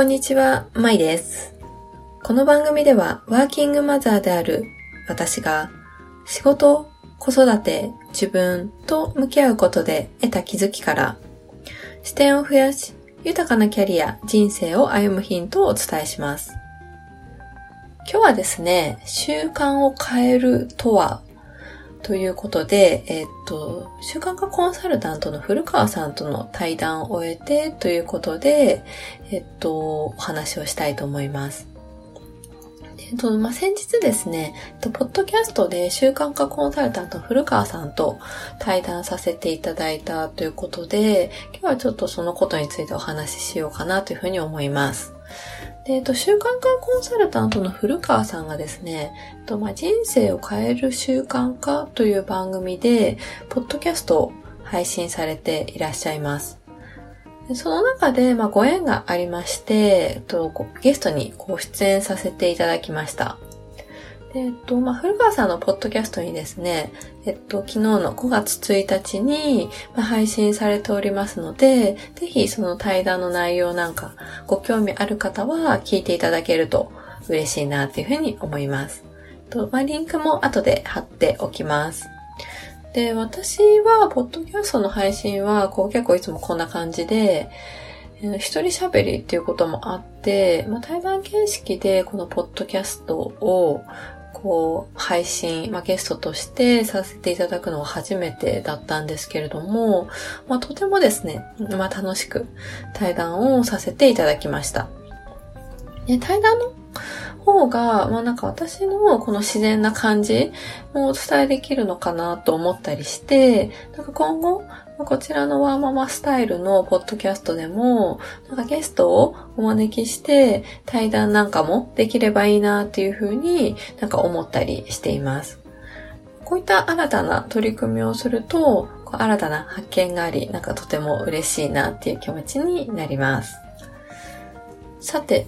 こんにちは、まいです。この番組ではワーキングマザーである私が仕事、子育て、自分と向き合うことで得た気づきから視点を増やし豊かなキャリア、人生を歩むヒントをお伝えします。今日はですね、習慣を変えるとはということで、えっと、習慣化コンサルタントの古川さんとの対談を終えてということで、えっと、お話をしたいと思います。えっと、まあ、先日ですね、ポッドキャストで習慣化コンサルタントの古川さんと対談させていただいたということで、今日はちょっとそのことについてお話ししようかなというふうに思います。で、えっと、習慣化コンサルタントの古川さんがですね、えっと、まあ、人生を変える習慣化という番組で、ポッドキャストを配信されていらっしゃいます。その中で、まあ、ご縁がありまして、えっと、ゲストにご出演させていただきました。えっと、まあ、古川さんのポッドキャストにですね、えっと、昨日の5月1日に、配信されておりますので、ぜひその対談の内容なんかご興味ある方は聞いていただけると嬉しいなというふうに思います。とまあ、リンクも後で貼っておきます。で、私は、ポッドキャストの配信は、こう結構いつもこんな感じで、一人喋りっていうこともあって、まあ、対談形式でこのポッドキャストを、こう、配信、まあ、ゲストとしてさせていただくのは初めてだったんですけれども、まあ、とてもですね、まあ、楽しく対談をさせていただきました。で対談の方が、まあなんか私のこの自然な感じもお伝えできるのかなと思ったりして、なんか今後、こちらのワーママスタイルのポッドキャストでも、なんかゲストをお招きして対談なんかもできればいいなっていうふうになんか思ったりしています。こういった新たな取り組みをすると、新たな発見があり、なんかとても嬉しいなっていう気持ちになります。さて、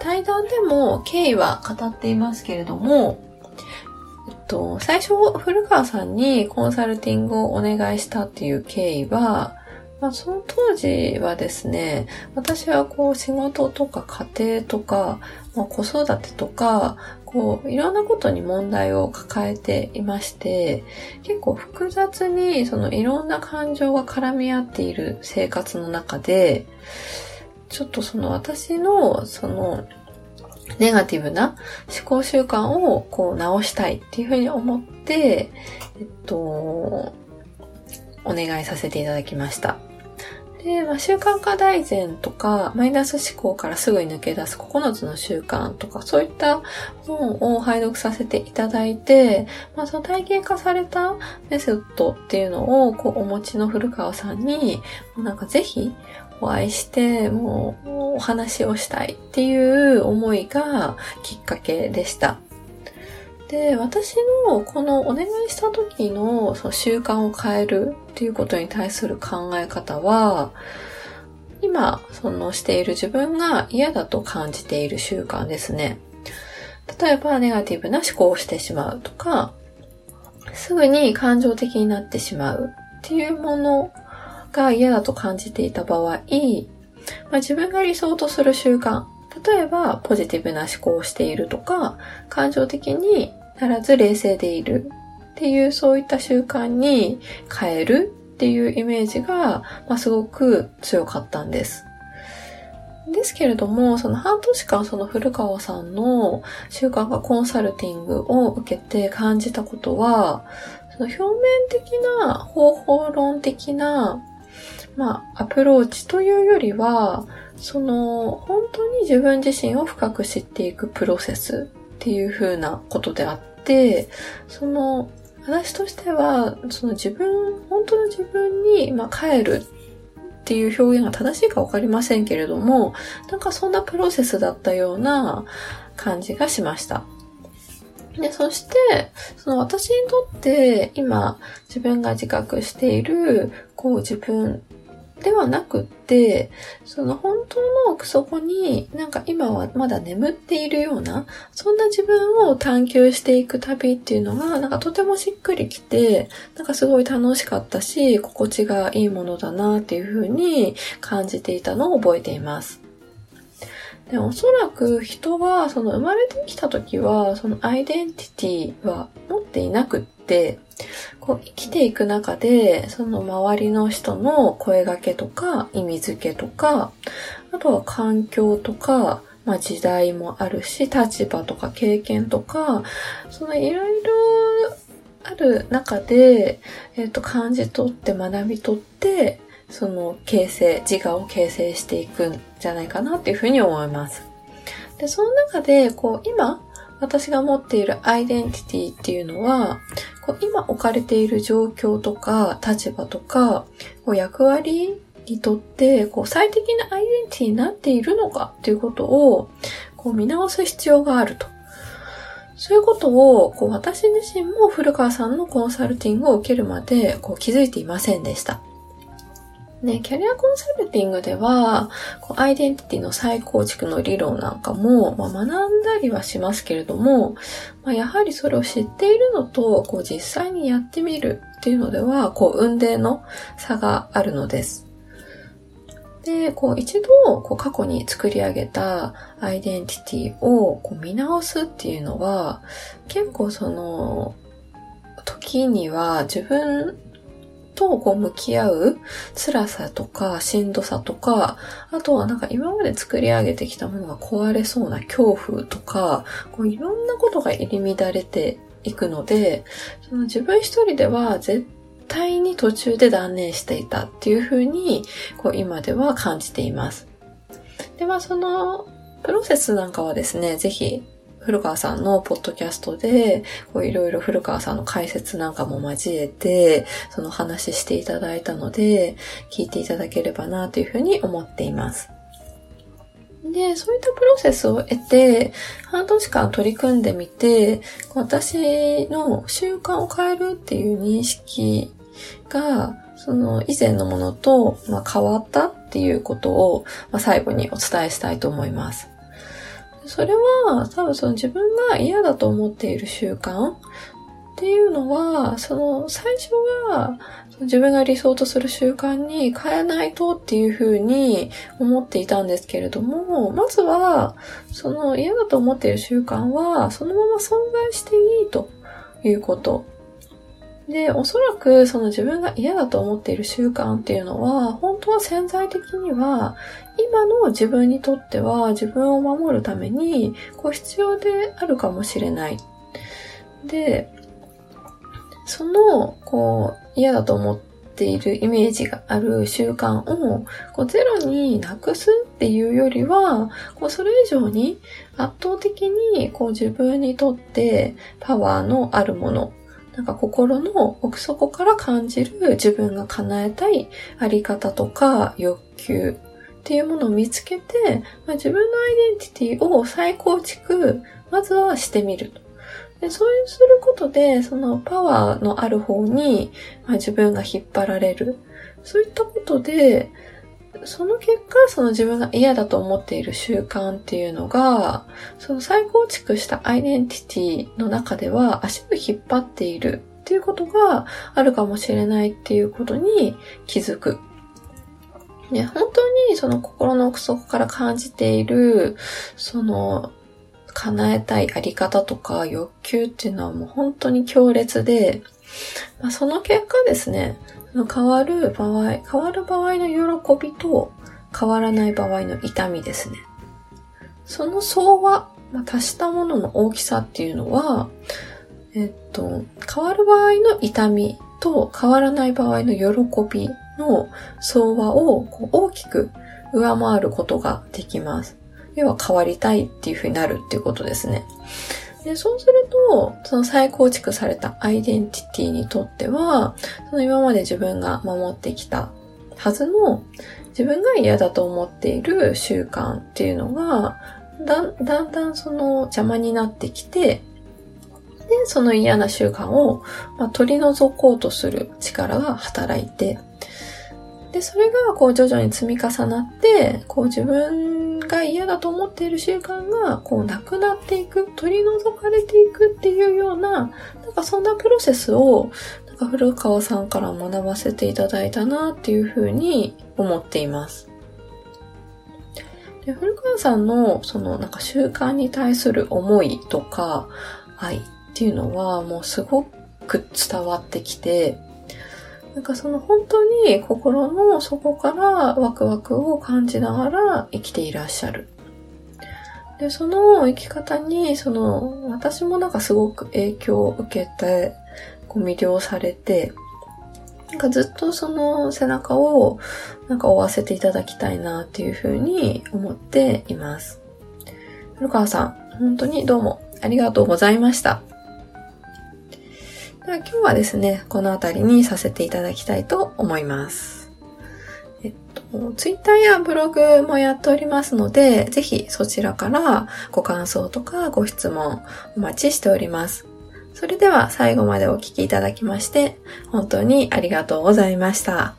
対談でも経緯は語っていますけれども、と、最初、古川さんにコンサルティングをお願いしたっていう経緯は、まあ、その当時はですね、私はこう仕事とか家庭とか、まあ、子育てとか、こういろんなことに問題を抱えていまして、結構複雑にそのいろんな感情が絡み合っている生活の中で、ちょっとその私のそのネガティブな思考習慣をこう直したいっていうふうに思って、えっと、お願いさせていただきました。で、まあ、習慣化大全とか、マイナス思考からすぐに抜け出す9つの習慣とか、そういった本を拝読させていただいて、まあ、その体系化されたメソッドっていうのをこうお持ちの古川さんに、なんかぜひお会いして、もうお話をしたいっていう思いがきっかけでした。で、私のこのお願いした時のその習慣を変えるっていうことに対する考え方は、今、そのしている自分が嫌だと感じている習慣ですね。例えば、ネガティブな思考をしてしまうとか、すぐに感情的になってしまうっていうものが嫌だと感じていた場合、まあ、自分が理想とする習慣、例えばポジティブな思考をしているとか、感情的にならず冷静でいるっていうそういった習慣に変えるっていうイメージが、まあ、すごく強かったんです。ですけれども、その半年間その古川さんの習慣化コンサルティングを受けて感じたことは、その表面的な方法論的な、まあ、アプローチというよりは、その、本当に自分自身を深く知っていくプロセスっていう風なことであって、その、私としては、その自分、本当の自分に、まあ、帰るっていう表現が正しいかわかりませんけれども、なんかそんなプロセスだったような感じがしました。で、そして、その私にとって今自分が自覚している、こう自分ではなくって、その本当の奥底になんか今はまだ眠っているような、そんな自分を探求していく旅っていうのが、なんかとてもしっくりきて、なんかすごい楽しかったし、心地がいいものだなっていうふうに感じていたのを覚えています。でおそらく人は、その生まれてきた時は、そのアイデンティティは持っていなくって、こう生きていく中で、その周りの人の声掛けとか、意味付けとか、あとは環境とか、まあ時代もあるし、立場とか経験とか、そのいろいろある中で、えっ、ー、と、感じ取って学び取って、その形成、自我を形成していくんじゃないかなっていうふうに思います。で、その中で、こう、今、私が持っているアイデンティティっていうのは、こう今置かれている状況とか立場とか、こう役割にとって、こう最適なアイデンティティになっているのかっていうことを、こう見直す必要があると。そういうことを、こう私自身も古川さんのコンサルティングを受けるまで、こう気づいていませんでした。ね、キャリアコンサルティングでは、こうアイデンティティの再構築の理論なんかも、まあ、学んだりはしますけれども、まあ、やはりそれを知っているのと、こう実際にやってみるっていうのでは、こう運命の差があるのです。で、こう一度、こう過去に作り上げたアイデンティティをこう見直すっていうのは、結構その、時には自分とこう向き合う辛さとかしんどさとか、あとはなんか今まで作り上げてきたものが壊れそうな恐怖とか、こういろんなことが入り乱れていくので、その自分一人では絶対に途中で断念していたっていうふうに、こう今では感じています。で、まあそのプロセスなんかはですね、ぜひ古川さんのポッドキャストで、いろいろ古川さんの解説なんかも交えて、その話していただいたので、聞いていただければなというふうに思っています。で、そういったプロセスを得て、半年間取り組んでみて、私の習慣を変えるっていう認識が、その以前のものと、まあ、変わったっていうことを、まあ、最後にお伝えしたいと思います。それは多分その自分が嫌だと思っている習慣っていうのは、その最初は自分が理想とする習慣に変えないとっていうふうに思っていたんですけれども、まずはその嫌だと思っている習慣はそのまま存在していいということ。で、おそらくその自分が嫌だと思っている習慣っていうのは、本当は潜在的には、今の自分にとっては自分を守るために、こう必要であるかもしれない。で、その、こう、嫌だと思っているイメージがある習慣を、こうゼロになくすっていうよりは、こうそれ以上に圧倒的に、こう自分にとってパワーのあるものなんか心の奥底から感じる自分が叶えたいあり方とか欲求っていうものを見つけて、まあ、自分のアイデンティティを再構築、まずはしてみると。でそういうすることで、そのパワーのある方に、まあ、自分が引っ張られる。そういったことで、その結果、その自分が嫌だと思っている習慣っていうのが、その再構築したアイデンティティの中では足を引っ張っているっていうことがあるかもしれないっていうことに気づく。ね、本当にその心の奥底から感じている、その叶えたいあり方とか欲求っていうのはもう本当に強烈で、まあ、その結果ですね、変わる場合、変わる場合の喜びと変わらない場合の痛みですね。その相和、まあ、足したものの大きさっていうのは、えっと、変わる場合の痛みと変わらない場合の喜びの相和をこう大きく上回ることができます。要は変わりたいっていう風になるっていうことですね。で、そうすると、その再構築されたアイデンティティにとっては、その今まで自分が守ってきたはずの、自分が嫌だと思っている習慣っていうのが、だだんだんその邪魔になってきて、で、その嫌な習慣を、まあ、取り除こうとする力が働いて、で、それがこう徐々に積み重なって、こう自分が嫌だと思っている習慣がこうなくなっていく、取り除かれていくっていうような、なんかそんなプロセスを、なんか古川さんから学ばせていただいたなっていうふうに思っています。で、古川さんの、その、なんか習慣に対する思いとか、愛っていうのは、もうすごく伝わってきて、なんかその本当に心の底からワクワクを感じながら生きていらっしゃる。で、その生き方に、その、私もなんかすごく影響を受けて、こう魅了されて、なんかずっとその背中をなんか追わせていただきたいなっていうふうに思っています。古川さん、本当にどうもありがとうございました。今日はですね、この辺りにさせていただきたいと思います。えっと、ツイッターやブログもやっておりますので、ぜひそちらからご感想とかご質問お待ちしております。それでは最後までお聴きいただきまして、本当にありがとうございました。